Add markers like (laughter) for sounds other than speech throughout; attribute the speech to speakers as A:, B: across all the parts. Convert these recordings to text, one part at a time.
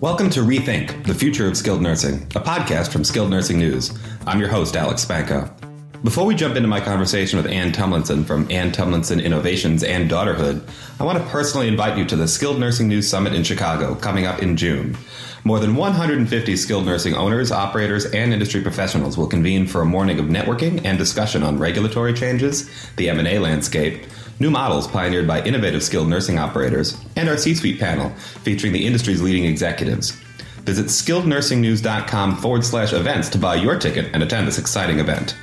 A: Welcome to Rethink, the Future of Skilled Nursing, a podcast from Skilled Nursing News. I'm your host, Alex Spanko. Before we jump into my conversation with Ann Tumlinson from Ann Tumlinson Innovations and Daughterhood, I want to personally invite you to the Skilled Nursing News Summit in Chicago coming up in June. More than 150 skilled nursing owners, operators, and industry professionals will convene for a morning of networking and discussion on regulatory changes, the M&A landscape, new models pioneered by innovative skilled nursing operators, and our C suite panel featuring the industry's leading executives. Visit skillednursingnews.com forward slash events to buy your ticket and attend this exciting event.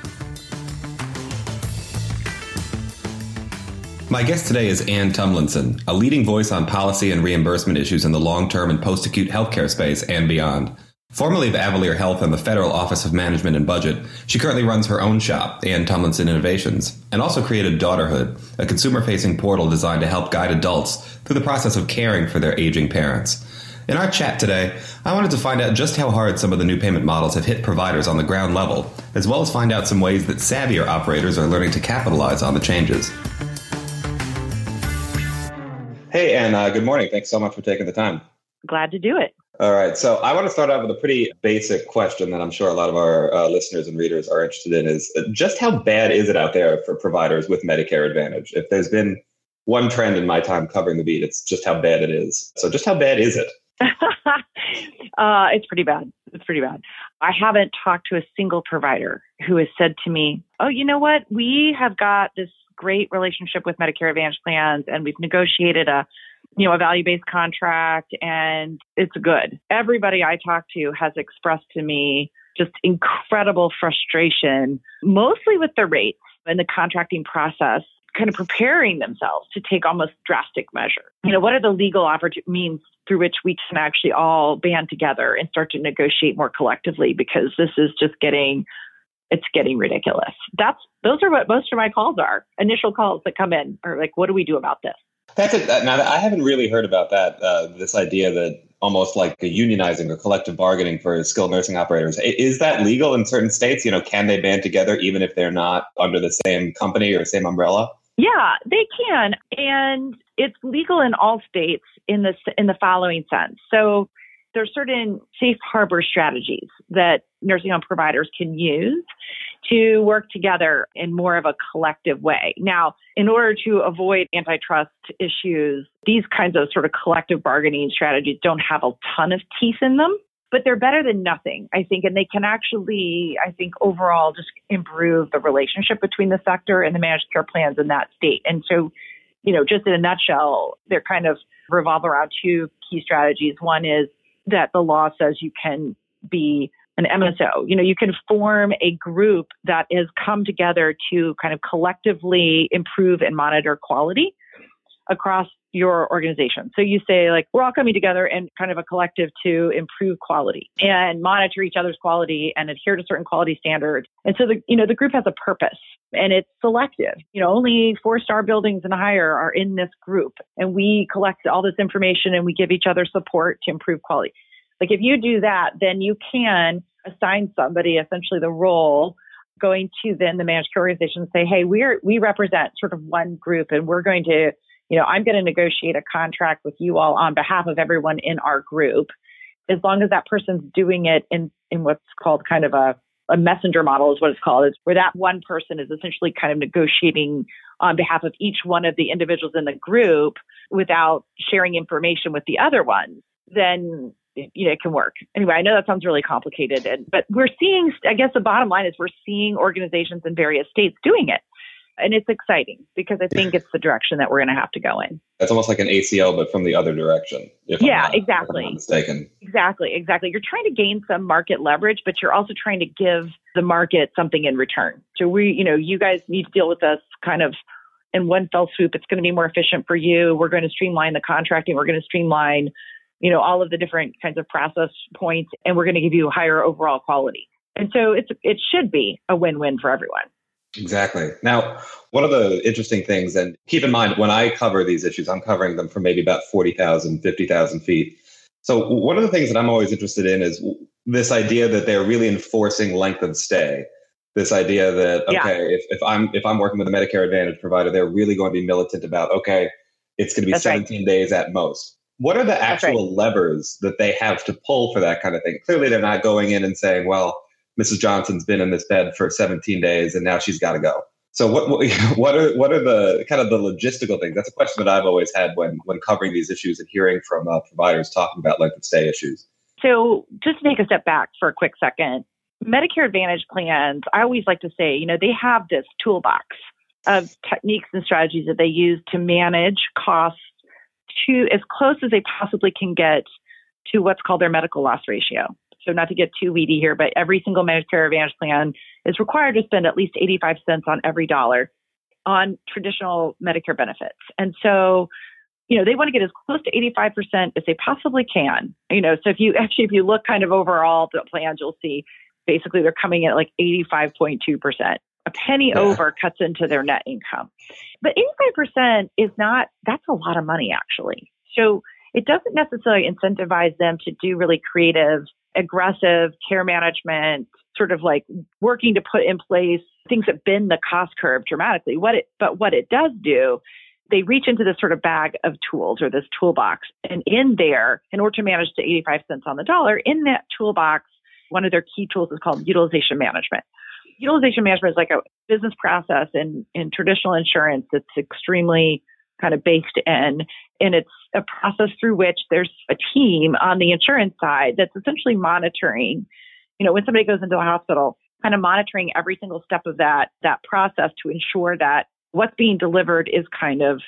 A: My guest today is Ann Tumlinson, a leading voice on policy and reimbursement issues in the long term and post acute healthcare space and beyond. Formerly of Avalere Health and the Federal Office of Management and Budget, she currently runs her own shop, Ann Tumlinson Innovations, and also created Daughterhood, a consumer facing portal designed to help guide adults through the process of caring for their aging parents. In our chat today, I wanted to find out just how hard some of the new payment models have hit providers on the ground level, as well as find out some ways that savvier operators are learning to capitalize on the changes. Hey, Ann, uh, good morning. Thanks so much for taking the time.
B: Glad to do it.
A: All right. So I want to start out with a pretty basic question that I'm sure a lot of our uh, listeners and readers are interested in is uh, just how bad is it out there for providers with Medicare Advantage? If there's been one trend in my time covering the beat, it's just how bad it is. So just how bad is it? (laughs)
B: uh, it's pretty bad. It's pretty bad. I haven't talked to a single provider who has said to me, oh, you know what? We have got this great relationship with Medicare Advantage plans and we've negotiated a you know, a value based contract and it's good. Everybody I talk to has expressed to me just incredible frustration, mostly with the rates and the contracting process, kind of preparing themselves to take almost drastic measures. You know, what are the legal opportunities means through which we can actually all band together and start to negotiate more collectively because this is just getting it's getting ridiculous. That's those are what most of my calls are. Initial calls that come in are like, what do we do about this?
A: That's it. Now, I haven't really heard about that. Uh, this idea that almost like a unionizing or collective bargaining for skilled nursing operators is that legal in certain states? You know, can they band together even if they're not under the same company or same umbrella?
B: Yeah, they can, and it's legal in all states in the in the following sense. So there's certain safe harbor strategies that nursing home providers can use to work together in more of a collective way. Now, in order to avoid antitrust issues, these kinds of sort of collective bargaining strategies don't have a ton of teeth in them, but they're better than nothing, I think, and they can actually, I think, overall just improve the relationship between the sector and the managed care plans in that state. And so, you know, just in a nutshell, they're kind of revolve around two key strategies. One is that the law says you can be an MSO. You know, you can form a group that has come together to kind of collectively improve and monitor quality across your organization. So you say like we're all coming together in kind of a collective to improve quality and monitor each other's quality and adhere to certain quality standards. And so the you know the group has a purpose and it's selective. You know, only four star buildings and higher are in this group and we collect all this information and we give each other support to improve quality. Like if you do that, then you can assign somebody essentially the role going to then the managed care organization and say, hey, we're we represent sort of one group and we're going to, you know, I'm going to negotiate a contract with you all on behalf of everyone in our group. As long as that person's doing it in, in what's called kind of a, a messenger model is what it's called. It's where that one person is essentially kind of negotiating on behalf of each one of the individuals in the group without sharing information with the other ones, then you know, it can work. Anyway, I know that sounds really complicated, and, but we're seeing, I guess the bottom line is we're seeing organizations in various states doing it. And it's exciting because I think it's the direction that we're going to have to go in.
A: It's almost like an ACO, but from the other direction.
B: yeah, not, exactly.
A: mistaken.
B: Exactly, exactly. You're trying to gain some market leverage, but you're also trying to give the market something in return. So we, you know, you guys need to deal with us kind of in one fell swoop. It's going to be more efficient for you. We're going to streamline the contracting. We're going to streamline you know, all of the different kinds of process points, and we're going to give you higher overall quality. And so it's it should be a win-win for everyone.
A: Exactly. Now, one of the interesting things, and keep in mind, when I cover these issues, I'm covering them from maybe about 40,000, 50,000 feet. So, one of the things that I'm always interested in is this idea that they're really enforcing length of stay. This idea that okay, yeah. if, if I'm if I'm working with a Medicare Advantage provider, they're really going to be militant about okay, it's going to be That's 17 right. days at most. What are the actual right. levers that they have to pull for that kind of thing? Clearly, they're not going in and saying, well, Mrs. Johnson's been in this bed for 17 days and now she's got to go. So what, (laughs) what are what are the kind of the logistical things? That's a question that I've always had when when covering these issues and hearing from uh, providers talking about length of stay issues.
B: So just to take a step back for a quick second, Medicare Advantage plans, I always like to say, you know, they have this toolbox of techniques and strategies that they use to manage costs to as close as they possibly can get to what's called their medical loss ratio. So not to get too weedy here, but every single Medicare Advantage plan is required to spend at least 85 cents on every dollar on traditional Medicare benefits. And so, you know, they want to get as close to 85% as they possibly can. You know, so if you (laughs) actually, if you look kind of overall the plans, you'll see basically they're coming in at like 85.2%. A penny yeah. over cuts into their net income. But 85% is not, that's a lot of money actually. So it doesn't necessarily incentivize them to do really creative, aggressive care management, sort of like working to put in place things that bend the cost curve dramatically. What it, but what it does do they reach into this sort of bag of tools or this toolbox. And in there, in order to manage the 85 cents on the dollar, in that toolbox, one of their key tools is called utilization management. Utilization management is like a business process in, in traditional insurance that's extremely kind of baked in. And it's a process through which there's a team on the insurance side that's essentially monitoring, you know, when somebody goes into a hospital, kind of monitoring every single step of that, that process to ensure that what's being delivered is kind of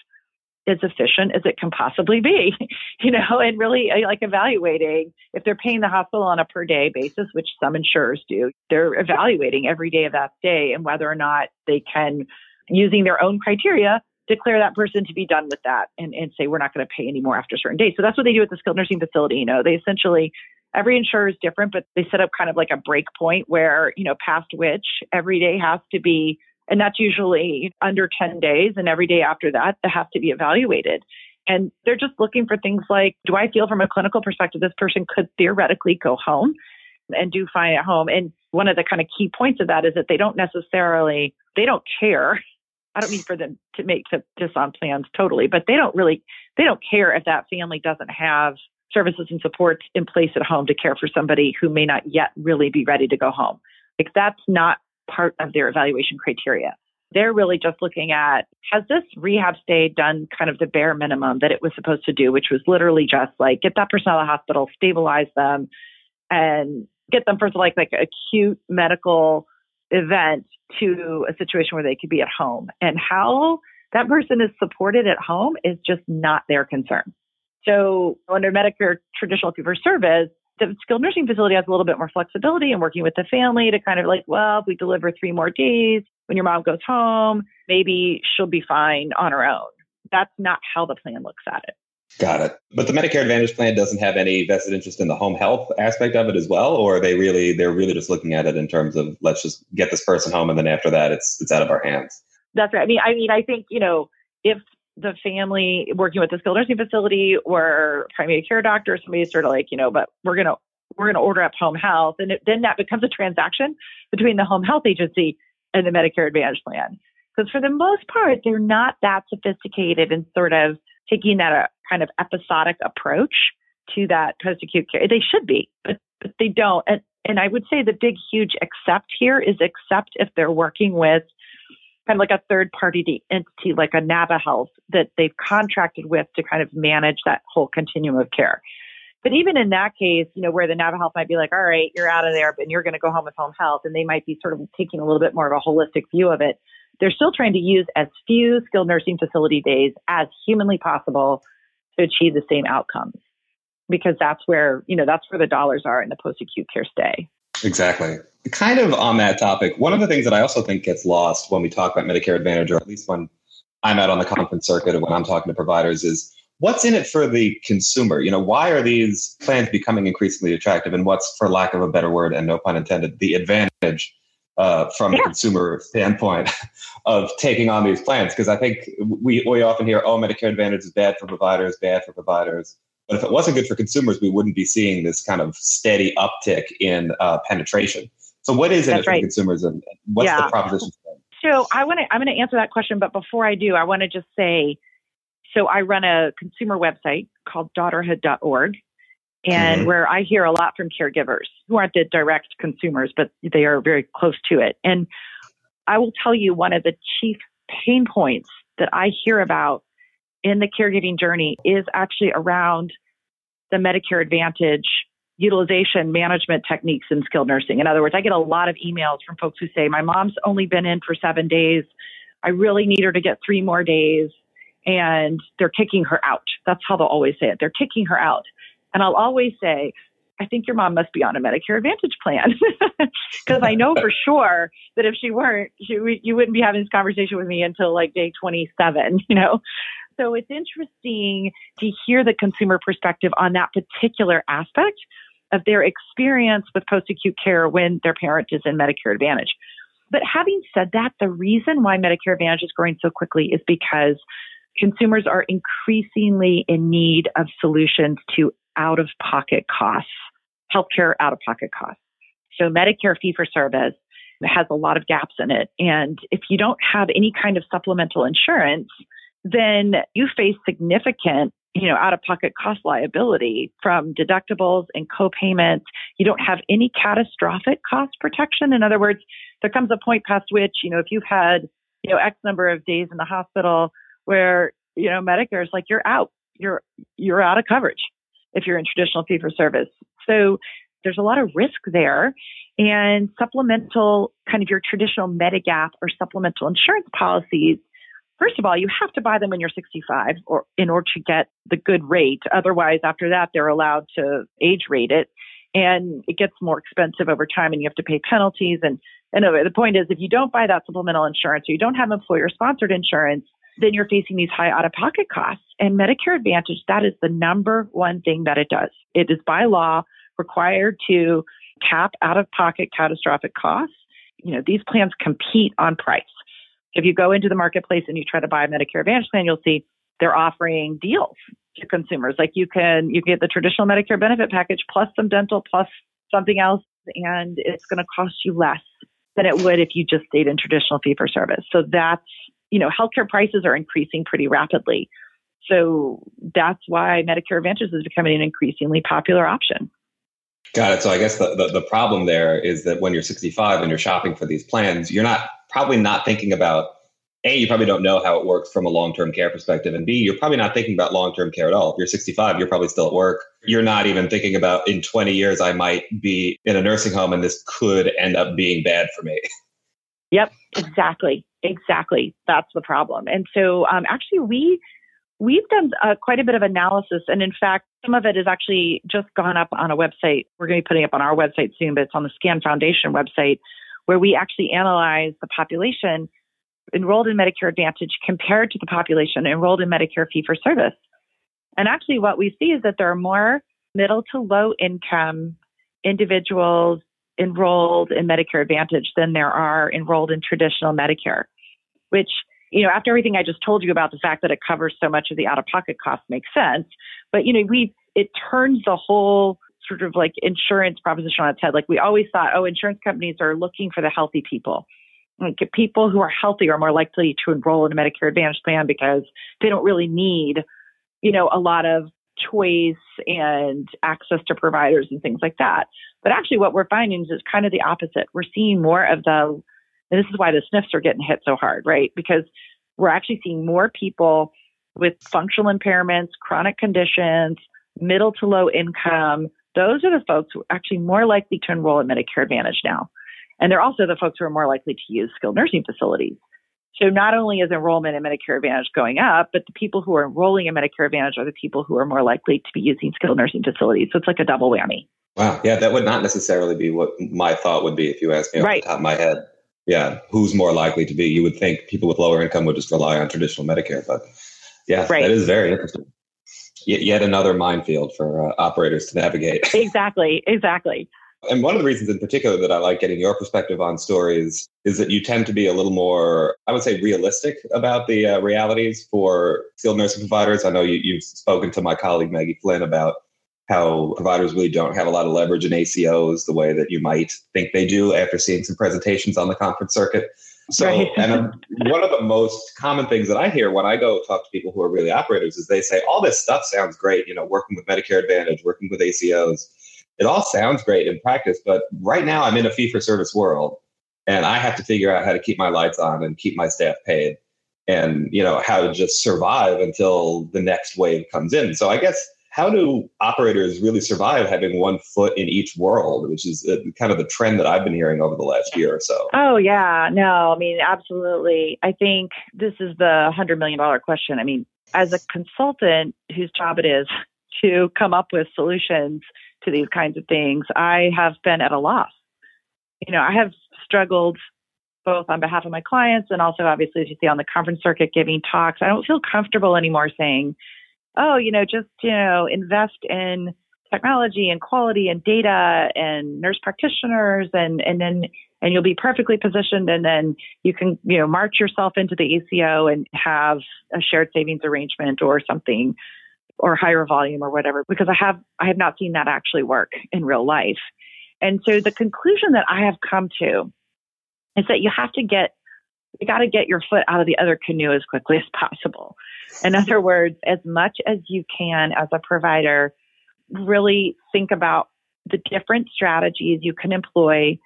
B: as efficient as it can possibly be, (laughs) you know, and really uh, like evaluating if they're paying the hospital on a per day basis, which some insurers do, they're evaluating every day of that day and whether or not they can, using their own criteria, declare that person to be done with that and, and say, we're not going to pay anymore after a certain date. So that's what they do at the skilled nursing facility. You know, they essentially, every insurer is different, but they set up kind of like a break point where, you know, past which every day has to be and that's usually under 10 days. And every day after that, that has to be evaluated. And they're just looking for things like, do I feel from a clinical perspective, this person could theoretically go home and do fine at home? And one of the kind of key points of that is that they don't necessarily, they don't care. I don't mean for them to make just on plans totally, but they don't really, they don't care if that family doesn't have services and supports in place at home to care for somebody who may not yet really be ready to go home. Like that's not part of their evaluation criteria. They're really just looking at has this rehab stay done kind of the bare minimum that it was supposed to do, which was literally just like get that person out of the hospital, stabilize them, and get them first like like acute medical event to a situation where they could be at home. And how that person is supported at home is just not their concern. So under Medicare traditional fee for service, the skilled nursing facility has a little bit more flexibility in working with the family to kind of like, well, if we deliver three more days, when your mom goes home, maybe she'll be fine on her own. That's not how the plan looks at it.
A: Got it. But the Medicare Advantage plan doesn't have any vested interest in the home health aspect of it as well, or are they really they're really just looking at it in terms of let's just get this person home and then after that it's it's out of our hands.
B: That's right. I mean, I mean, I think you know if the family working with the skilled nursing facility or primary care doctor, somebody sort of like, you know, but we're to, we're to order up home health. And it, then that becomes a transaction between the home health agency and the Medicare Advantage plan. Because for the most part, they're not that sophisticated in sort of taking that uh, kind of episodic approach to that post acute care. They should be, but, but they don't. And, and I would say the big, huge except here is except if they're working with kind of like a third party entity like a naviHealth that they've contracted with to kind of manage that whole continuum of care. But even in that case, you know, where the naviHealth might be like, all right, you're out of there, but you're going to go home with home health, and they might be sort of taking a little bit more of a holistic view of it. They're still trying to use as few skilled nursing facility days as humanly possible to achieve the same outcomes because that's where, you know, that's where the dollars are in the post acute care stay.
A: Exactly. Kind of on that topic, one of the things that I also think gets lost when we talk about Medicare Advantage, or at least when I'm out on the conference circuit and when I'm talking to providers, is what's in it for the consumer? You know, why are these plans becoming increasingly attractive? And what's, for lack of a better word, and no pun intended, the advantage uh, from yeah. a consumer standpoint (laughs) of taking on these plans? Because I think we, we often hear, oh, Medicare Advantage is bad for providers, bad for providers. But if it wasn't good for consumers, we wouldn't be seeing this kind of steady uptick in uh, penetration. So, what is it for consumers, and what's yeah. the proposition?
B: So, I want to I'm going to answer that question, but before I do, I want to just say So I run a consumer website called daughterhood.org and mm-hmm. where I hear a lot from caregivers who aren't the direct consumers, but they are very close to it. And I will tell you one of the chief pain points that I hear about in the caregiving journey is actually around the Medicare Advantage utilization management techniques in skilled nursing. In other words, I get a lot of emails from folks who say, My mom's only been in for seven days. I really need her to get three more days. And they're kicking her out. That's how they'll always say it. They're kicking her out. And I'll always say, I think your mom must be on a Medicare Advantage plan (laughs) because I know for sure that if she weren't, she, you wouldn't be having this conversation with me until like day 27, (laughs) you know? So it's interesting to hear the consumer perspective on that particular aspect of their experience with post acute care when their parent is in Medicare Advantage. But having said that, the reason why Medicare Advantage is growing so quickly is because consumers are increasingly in need of solutions to out of pocket costs, healthcare out of pocket costs. So Medicare fee for service has a lot of gaps in it. And if you don't have any kind of supplemental insurance, then you face significant you know, out of pocket cost liability from deductibles and co-payments. You don't have any catastrophic cost protection. In other words, there comes a point past which, you know, if you've had, you know, X number of days in the hospital where, you know, Medicare is like, you're out, you're, you're out of coverage if you're in traditional fee for service. So there's a lot of risk there and supplemental kind of your traditional Medigap or supplemental insurance policies First of all, you have to buy them when you're 65 or in order to get the good rate. Otherwise, after that, they're allowed to age rate it and it gets more expensive over time and you have to pay penalties. And anyway, the point is if you don't buy that supplemental insurance or you don't have employer sponsored insurance, then you're facing these high out of pocket costs. And Medicare Advantage, that is the number one thing that it does. It is by law required to cap out of pocket catastrophic costs. You know, these plans compete on price. If you go into the marketplace and you try to buy a Medicare Advantage plan, you'll see they're offering deals to consumers. Like you can you get the traditional Medicare benefit package plus some dental plus something else, and it's going to cost you less than it would if you just stayed in traditional fee for service. So that's you know healthcare prices are increasing pretty rapidly. So that's why Medicare Advantage is becoming an increasingly popular option.
A: Got it. So I guess the, the, the, problem there is that when you're 65 and you're shopping for these plans, you're not probably not thinking about a you probably don't know how it works from a long-term care perspective and b you're probably not thinking about long-term care at all if you're 65 you're probably still at work you're not even thinking about in 20 years i might be in a nursing home and this could end up being bad for me
B: yep exactly exactly. That's the problem. And so um, actually we we've done uh, quite a bit of analysis. And in fact some of it is actually just gone up on a website. We're going to be putting up on our website soon but it's on the SCAN Foundation website where we actually analyze the population enrolled in Medicare Advantage compared to the population enrolled in Medicare fee for service. And actually, what we see is that there are more middle to low income individuals enrolled in Medicare Advantage than there are enrolled in traditional Medicare, which, you know, after everything I just told you about the fact that it covers so much of the out of pocket costs makes sense. But, you know, we, it turns the whole sort of like insurance proposition on its head. Like we always thought, oh, insurance companies are looking for the healthy people. Like people who are healthy are more likely to enroll in a Medicare Advantage plan because they don't really need, you know, a lot of choice and access to providers and things like that. But actually, what we're finding is it's kind of the opposite. We're seeing more of the, and this is why the SNFs are getting hit so hard, right? Because we're actually seeing more people with functional impairments, chronic conditions, middle to low income, those are the folks who are actually more likely to enroll in Medicare Advantage now. And they're also the folks who are more likely to use skilled nursing facilities. So not only is enrollment in Medicare Advantage going up, but the people who are enrolling in Medicare Advantage are the people who are more likely to be using skilled nursing facilities. So it's like a double whammy.
A: Wow. Yeah, that would not necessarily be what my thought would be if you asked me off right. the top of my head. Yeah, who's more likely to be? You would think people with lower income would just rely on traditional Medicare, but yeah, right. that is very interesting yet another minefield for uh, operators to navigate. (laughs)
B: exactly, exactly.
A: And one of the reasons in particular that I like getting your perspective on stories is that you tend to be a little more, I would say, realistic about the uh, realities for skilled nursing providers. I know you, have spoken to my colleague Maggie Flynn about how providers really don't have a lot of leverage in ACOs the way that you might think they do after seeing some presentations on the conference circuit. So, right. (laughs) and um, one of the most common things that I hear when I go talk to people who are really operators is they say, all this stuff sounds great, you know, working with Medicare Advantage, working with ACOs. It all sounds great in practice, but right now I'm in a fee for service world and I have to figure out how to keep my lights on and keep my staff paid and, you know, how to just survive until the next wave comes in. So I guess how do operators really survive having one foot in each world, which is uh, kind of the trend that I've been hearing over the last year or so?
B: Oh, yeah. No, I mean, absolutely. I think this is the $100 million question. I mean, as a consultant whose job it is (laughs) to come up with solutions to these kinds of things, I have been at a loss. You know, I have struggled both on behalf of my clients and also obviously as you see on the conference circuit giving talks. I don't feel comfortable anymore saying, oh, you know, just, you know, invest in technology and quality and data and nurse practitioners and, and then, and you'll be perfectly positioned. And then you can, you know, march yourself into the ACO and have a shared savings arrangement or something or higher volume or whatever, because I have, I have not seen that actually work in real life. And so the conclusion that I have come to is that you have to get you got to get your foot out of the other canoe as quickly as possible. In other words, as much as you can as a provider, really think about the different strategies you can employ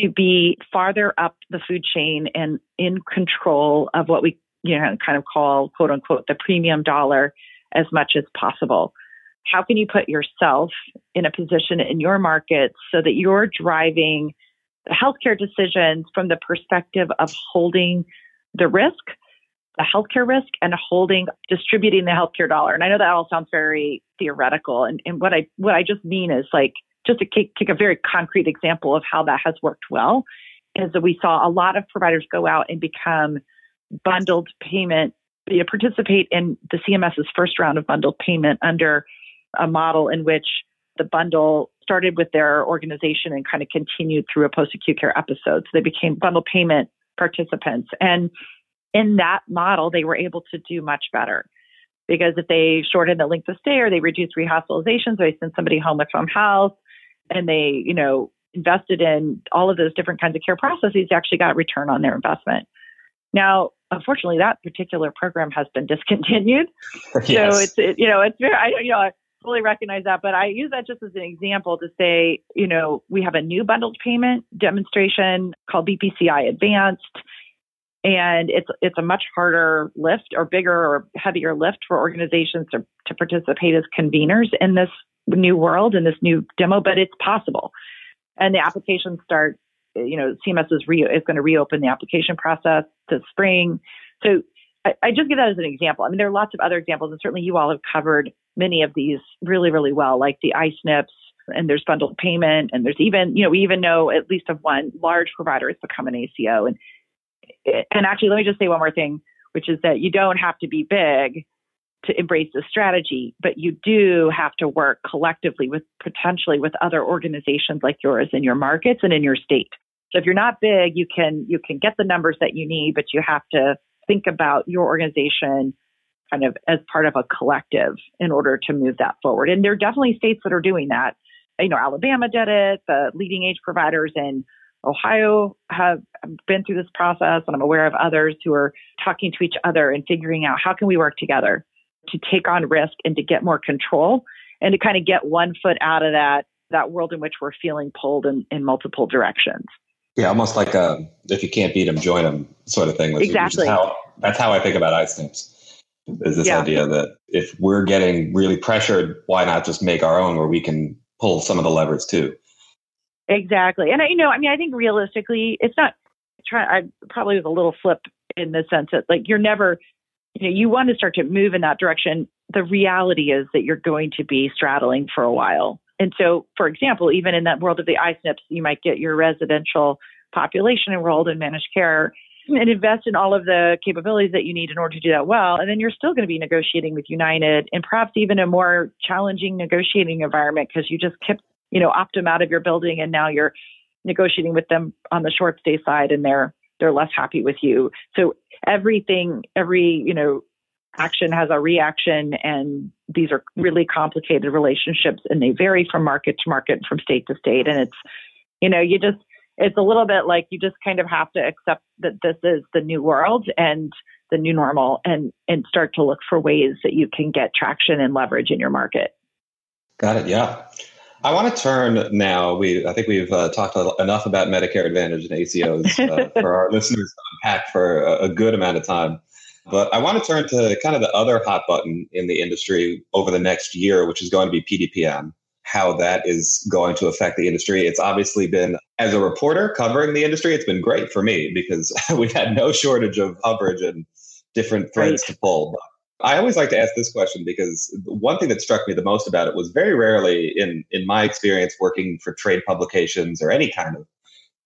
B: to be farther up the food chain and in control of what we you know kind of call quote unquote the premium dollar as much as possible. How can you put yourself in a position in your market so that you're driving healthcare decisions from the perspective of holding the risk, the healthcare risk, and holding distributing the healthcare dollar. And I know that all sounds very theoretical, and, and what I what I just mean is like just to take, a very concrete example of how that has worked well is that we saw a lot of providers go out and become bundled payment, you know, participate in the CMS's first round of bundled payment under a model in which the bundle started with their organization and kind of continued through a post acute care episode. So they became bundle payment participants. And in that model, they were able to do much better because if they shortened the length of stay or they reduced rehospitalizations or they sent somebody home with home health and they, you know, invested in all of those different kinds of care processes, they actually got return on their investment. Now, unfortunately, that particular program has been (laughs) discontinued. (laughs) yes. So it's, it, you know, it's very, I, you know, fully recognize that, but I use that just as an example to say, you know, we have a new bundled payment demonstration called BPCI Advanced, and it's it's a much harder lift or bigger or heavier lift for organizations to, to participate as conveners in this new world in this new demo, but it's possible. And the applications start, you know, CMS is re- is going to reopen the application process this spring. So I, I just give that as an example. I mean, there are lots of other examples, and certainly you all have covered many of these really, really well, like the iSNPs, and there's bundled payment, and there's even, you know, we even know at least of one large provider has become an ACO. And and actually, let me just say one more thing, which is that you don't have to be big to embrace this strategy, but you do have to work collectively with potentially with other organizations like yours in your markets and in your state. So if you're not big, you can you can get the numbers that you need, but you have to think about your organization kind of as part of a collective in order to move that forward. And there are definitely states that are doing that. You know, Alabama did it. The LeadingAge providers in Ohio have been through this process, and I'm aware of others who are talking to each other and figuring out how can we work together to take on risk and to get more control and to kind of get one foot out of that that world in which we're feeling pulled in, in multiple directions.
A: Yeah, almost like a if you can't beat them, join them sort of thing.
B: Exactly.
A: How, that's how I think about ice iSNPs. Is this yeah. idea that if we're getting really pressured, why not just make our own where we can pull some of the levers too?
B: Exactly. And I, you know, I mean, I think realistically, it's not try. I probably was a little flip in the sense that like you're never, you know, you want to start to move in that direction. The reality is that you're going to be straddling for a while. And so, for example, even in that world of the iSNPs, you might get your residential population enrolled in managed care and invest in all of the capabilities that you need in order to do that well. And then you're still going to be negotiating with United and perhaps even a more challenging negotiating environment because you just kept, you know, opt them out of your building and now you're negotiating with them on the short stay side and they're they're less happy with you. So everything, every, you know, action has a reaction and these are really complicated relationships and they vary from market to market from state to state and it's you know you just it's a little bit like you just kind of have to accept that this is the new world and the new normal and and start to look for ways that you can get traction and leverage in your market.
A: Got it. Yeah. I want to turn now. We I think we've uh, talked enough about Medicare Advantage and ACOs uh, (laughs) for our listeners to unpack for a, a good amount of time. But I want to turn to kind of the other hot button in the industry over the next year, which is going to be PDPM how that is going to affect the industry. It's obviously been, as a reporter covering the industry, it's been great for me because (laughs) we've had no shortage of coverage and different threads right. to pull. But I always like to ask this question because one thing that struck me the most about it was very rarely in in my experience working for trade publications or any kind of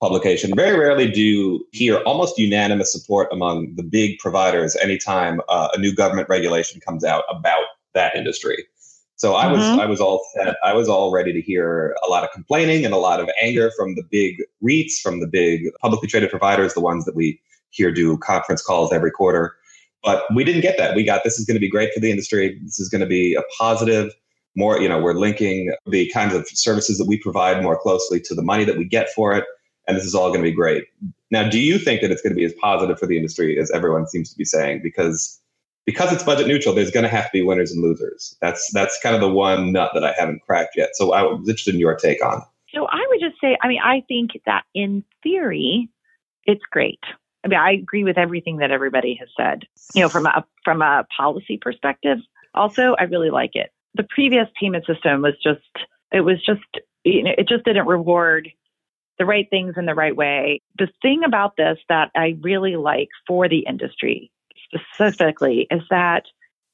A: publication, very rarely do you hear almost unanimous support among the big providers anytime uh, a new government regulation comes out about that industry. So I was mm-hmm. I was all set. I was all ready to hear a lot of complaining and a lot of anger from the big REITs, from the big publicly traded providers, the ones that we hear do conference calls every quarter. But we didn't get that. We got this is going to be great for the industry. This is going to be a positive. More, you know, we're linking the kinds of services that we provide more closely to the money that we get for it, and this is all going to be great. Now, do you think that it's going to be as positive for the industry as everyone seems to be saying? Because because it's budget neutral, there's going to have to be winners and losers. That's that's kind of the one nut that I haven't cracked yet. So I was interested in your take on.
B: So I would just say, I mean, I think that in theory, it's great. I mean, I agree with everything that everybody has said. You know, from a from a policy perspective, also, I really like it. The previous payment system was just it was just you know it just didn't reward the right things in the right way. The thing about this that I really like for the industry specifically is that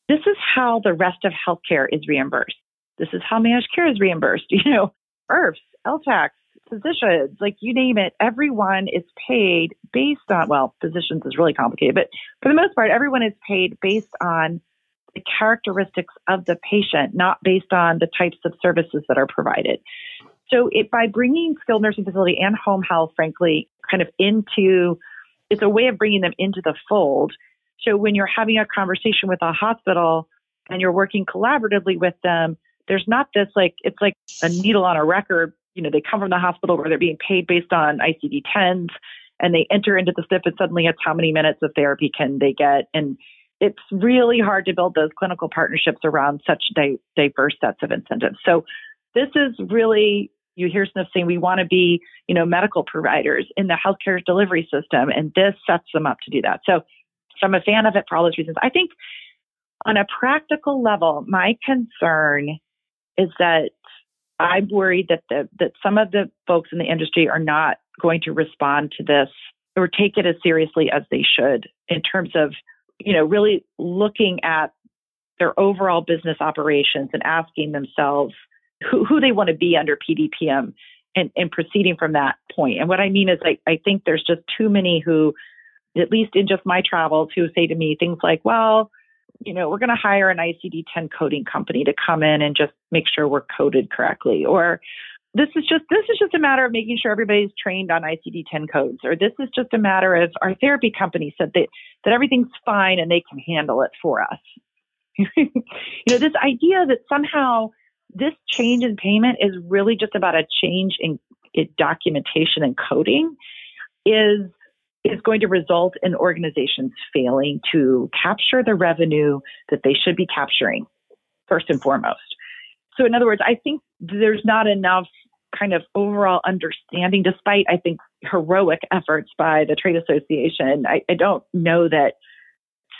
B: this is how the rest of healthcare is reimbursed. This is how managed care is reimbursed. (laughs) You know, IRFs, LTACs, physicians, like you name it, everyone is paid based on, well, physicians is really complicated, but for the most part, everyone is paid based on the characteristics of the patient, not based on the types of services that are provided. So it, by bringing skilled nursing facility and home health, frankly, kind of into, it's a way of bringing them into the fold so when you're having a conversation with a hospital and you're working collaboratively with them, there's not this like, it's like a needle on a record. You know, they come from the hospital where they're being paid based on ICD 10s and they enter into the SNF and suddenly it's how many minutes of therapy can they get. And it's really hard to build those clinical partnerships around such di- diverse sets of incentives. So this is really you hear SNF saying we want to be, you know, medical providers in the healthcare delivery system, and this sets them up to do that. So I'm a fan of it for all those reasons. I think on a practical level, my concern is that I'm worried that the, that some of the folks in the industry are not going to respond to this or take it as seriously as they should in terms of, you know, really looking at their overall business operations and asking themselves who, who they want to be under PDPM and, and proceeding from that point. And what I mean is I, I think there's just too many who at least in just my travels, who say to me things like, well, you know, we're going to hire an ICD 10 coding company to come in and just make sure we're coded correctly. Or this is just this is just a matter of making sure everybody's trained on ICD 10 codes. Or this is just a matter of our therapy company said that that everything's fine and they can handle it for us. (laughs) you know, this idea that somehow this change in payment is really just about a change in, in documentation and coding is is going to result in organizations failing to capture the revenue that they should be capturing, first and foremost. So, in other words, I think there's not enough kind of overall understanding, despite, I think, heroic efforts by the trade association. I, I don't know that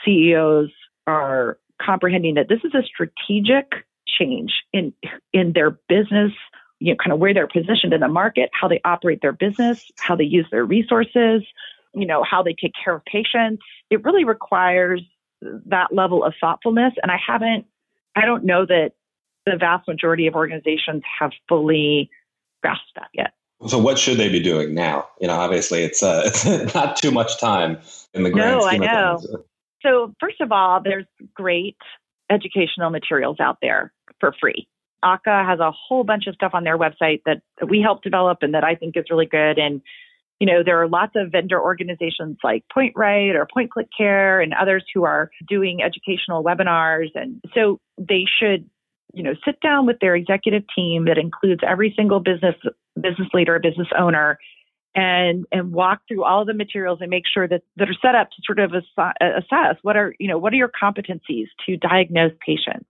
B: CEOs are comprehending that this is a strategic change in in their business you know kind of where they're positioned in the market how they operate their business how they use their resources you know, how they take care of patients. It really requires that level of thoughtfulness. And I haven't, I don't know that the vast majority of organizations have fully grasped that yet.
A: So what should they be doing now? You know, obviously it's, uh, it's (laughs) not too much time in the grand
B: no,
A: scheme
B: I know.
A: of things.
B: So first of all, there's great educational materials out there for free. AHCA has a whole bunch of stuff on their website that we help develop and that I think is really good. And you know, there are lots of vendor organizations like PointRight or Point Click Care and others who are doing educational webinars. And so they should, you know, sit down with their executive team that includes every single business business leader, business owner, and and walk through all the materials and make sure that that are set up to sort of assess what are you know what are your competencies to diagnose patients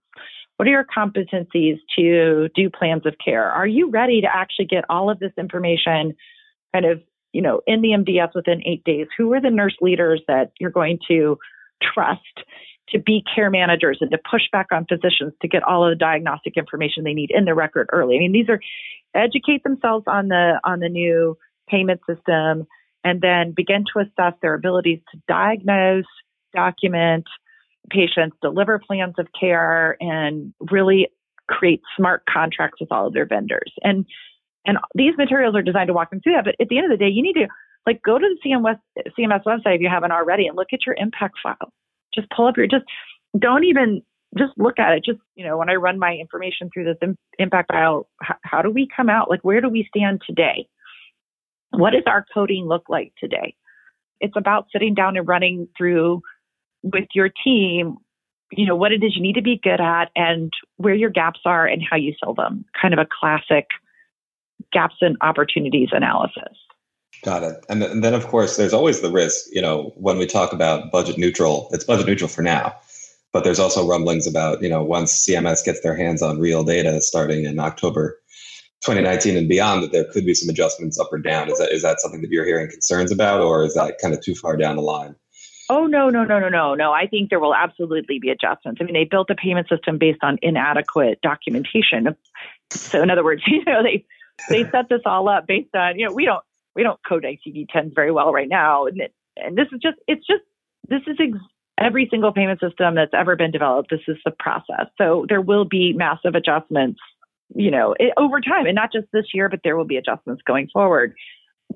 B: what are your competencies to do plans of care are you ready to actually get all of this information kind of you know in the mds within eight days who are the nurse leaders that you're going to trust to be care managers and to push back on physicians to get all of the diagnostic information they need in the record early i mean these are educate themselves on the on the new payment system, and then begin to assess their abilities to diagnose, document patients, deliver plans of care, and really create smart contracts with all of their vendors. And and these materials are designed to walk them through that. But at the end of the day, you need to like go to the CMS, CMS website if you haven't already and look at your impact file. Just pull up your just don't even just look at it. Just you know, when I run my information through this impact file, how, how do we come out? Like where do we stand today? What does our coding look like today? It's about sitting down and running through with your team, you know, what it is you need to be good at and where your gaps are and how you fill them. Kind of a classic gaps and opportunities analysis.
A: Got it. And, th- and then, of course, there's always the risk, you know, when we talk about budget neutral, it's budget neutral for now. But there's also rumblings about, you know, once CMS gets their hands on real data starting in October 2019 and beyond that there could be some adjustments up or down. Is that is that something that you're hearing concerns about, or is that kind of too far down the line?
B: Oh no, no, no, no, no, no. I think there will absolutely be adjustments. I mean, they built a payment system based on inadequate documentation. So in other words, (laughs) you know, they they set this all up based on, you know, we don't we don't code ICD-10s very well right now, and it, and this is just it's just this is ex- every single payment system that's ever been developed. This is the process. So there will be massive adjustments you know, it, over time, and not just this year, but there will be adjustments going forward.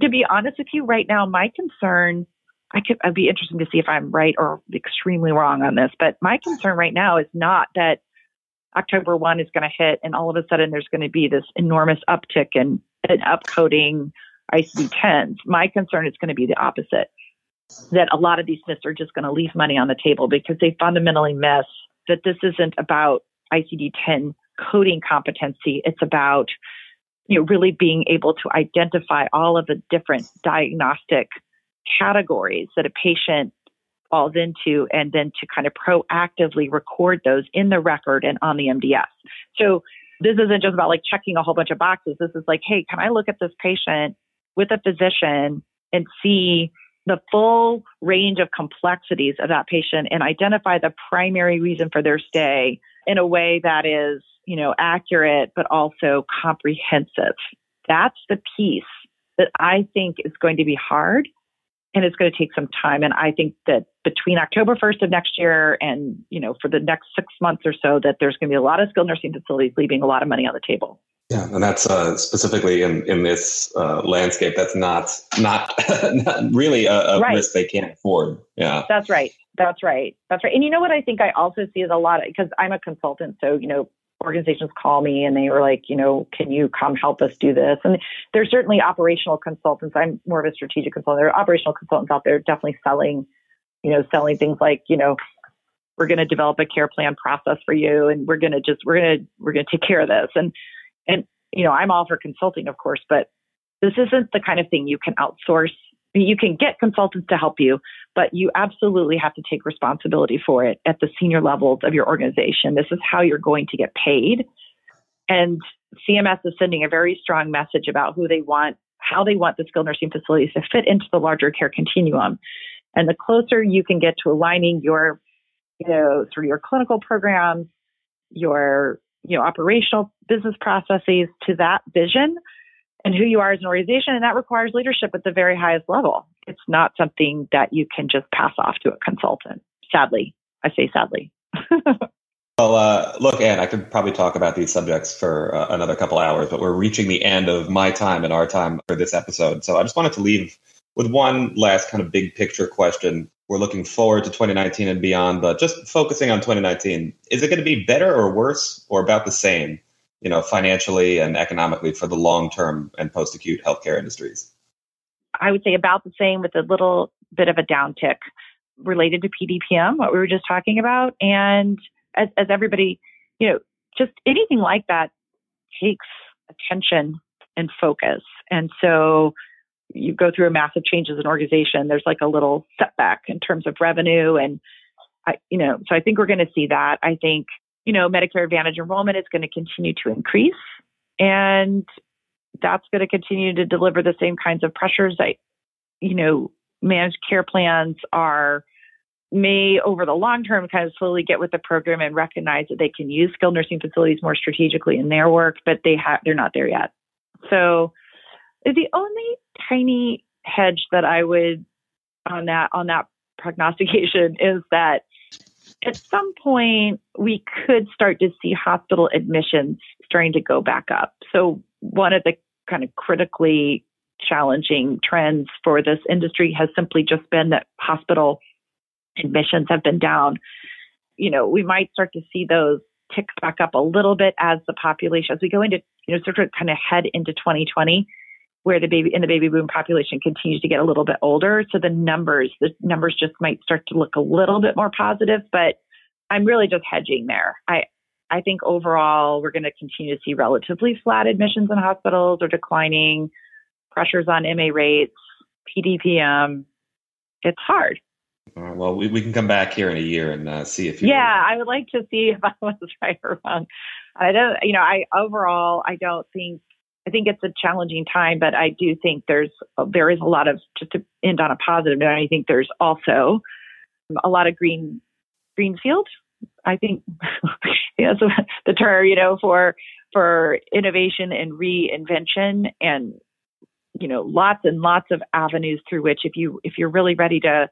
B: To be honest with you, right now, my concern, I could, I'd be interested to see if I'm right or extremely wrong on this, but my concern right now is not that October 1 is going to hit and all of a sudden there's going to be this enormous uptick in, in upcoding ICD 10s. My concern is going to be the opposite that a lot of these SNFs are just going to leave money on the table because they fundamentally miss that this isn't about ICD 10 coding competency. It's about you know really being able to identify all of the different diagnostic categories that a patient falls into and then to kind of proactively record those in the record and on the MDS. So this isn't just about like checking a whole bunch of boxes. This is like, hey, can I look at this patient with a physician and see the full range of complexities of that patient and identify the primary reason for their stay in a way that is you know, accurate, but also comprehensive. That's the piece that I think is going to be hard and it's going to take some time. And I think that between October 1st of next year and, you know, for the next six months or so, that there's going to be a lot of skilled nursing facilities leaving a lot of money on the table.
A: Yeah, and that's uh, specifically in, in this uh, landscape. That's not not, (laughs) not really a, a right. risk they can't afford. Yeah,
B: that's right. That's right. That's right. And you know what I think I also see is a lot of because I'm a consultant. So you know, organizations call me and they were like, you know, can you come help us do this? And there's certainly operational consultants. I'm more of a strategic consultant. There are operational consultants out there definitely selling, you know, selling things like, you know, we're going to develop a care plan process for you and we're going to just, we're going to, we're going to take care of this. And, and, you know, I'm all for consulting, of course, but this isn't the kind of thing you can outsource you can get consultants to help you, but you absolutely have to take responsibility for it at the senior levels of your organization. This is how you're going to get paid. And CMS is sending a very strong message about who they want, how they want the skilled nursing facilities to fit into the larger care continuum. And the closer you can get to aligning your, you know, of your clinical programs, your, you know, operational business processes to that vision, and who you are as an organization. And that requires leadership at the very highest level. It's not something that you can just pass off to a consultant. Sadly, I say sadly. (laughs)
A: well, uh, look, Ann, I could probably talk about these subjects for uh, another couple hours, but we're reaching the end of my time and our time for this episode. So I just wanted to leave with one last kind of big picture question. We're looking forward to 2019 and beyond, but just focusing on 2019, is it going to be better or worse or about the same you know, financially and economically for the long term and post acute healthcare industries?
B: I would say about the same with a little bit of a downtick related to PDPM, what we were just talking about. And as, as everybody, you know, just anything like that takes attention and focus. And so you go through a massive change as an organization, there's like a little setback in terms of revenue. And, I, you know, so I think we're going to see that. I think, you know, Medicare Advantage enrollment is going to continue to increase. And that's going to continue to deliver the same kinds of pressures that, you know, managed care plans are may over the long term kind of slowly get with the program and recognize that they can use skilled nursing facilities more strategically in their work, but they have they're not there yet. So the only tiny hedge that I would on that on that prognostication (laughs) is that at some point we could start to see hospital admissions starting to go back up. So one of the kind of critically challenging trends for this industry has simply just been that hospital admissions have been down. You know, we might start to see those tick back up a little bit as the population, as we go into, you know, sort of kind of head into 2020, where the baby in the baby boom population continues to get a little bit older. So the numbers, the numbers just might start to look a little bit more positive, but I'm really just hedging there. I, I think overall we're going to continue to see relatively flat admissions in hospitals or declining pressures on MA rates, PDPM. It's hard.
A: well, we, we can come back here in a year and uh, see if
B: you. Yeah, I would like to see (laughs) if I was right or wrong. I don't, you know, I overall, I don't think, I think it's a challenging time, but I do think there's, there is a lot of, just to end on a positive note, I think there's also a lot of green, greenfield. I think, (laughs) you the term, you know, for, for innovation and reinvention and you know lots and lots of avenues through which if you if you're really ready to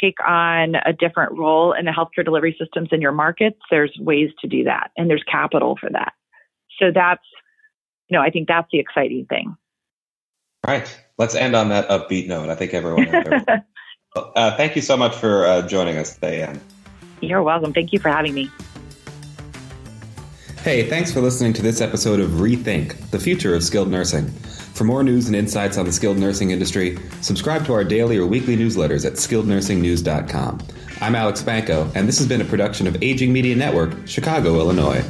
B: take on a different role in the healthcare delivery systems in your markets there's ways to do that and there's capital for that so that's you know i think that's the exciting thing
A: right let's end on that upbeat note i think everyone (laughs) uh, thank you so much for uh, joining us today Ann.
B: you're welcome thank you for having me
A: Hey, thanks for listening to this episode of Rethink, the future of skilled nursing. For more news and insights on the skilled nursing industry, subscribe to our daily or weekly newsletters at skillednursingnews.com. I'm Alex Spanko, and this has been a production of Aging Media Network, Chicago, Illinois.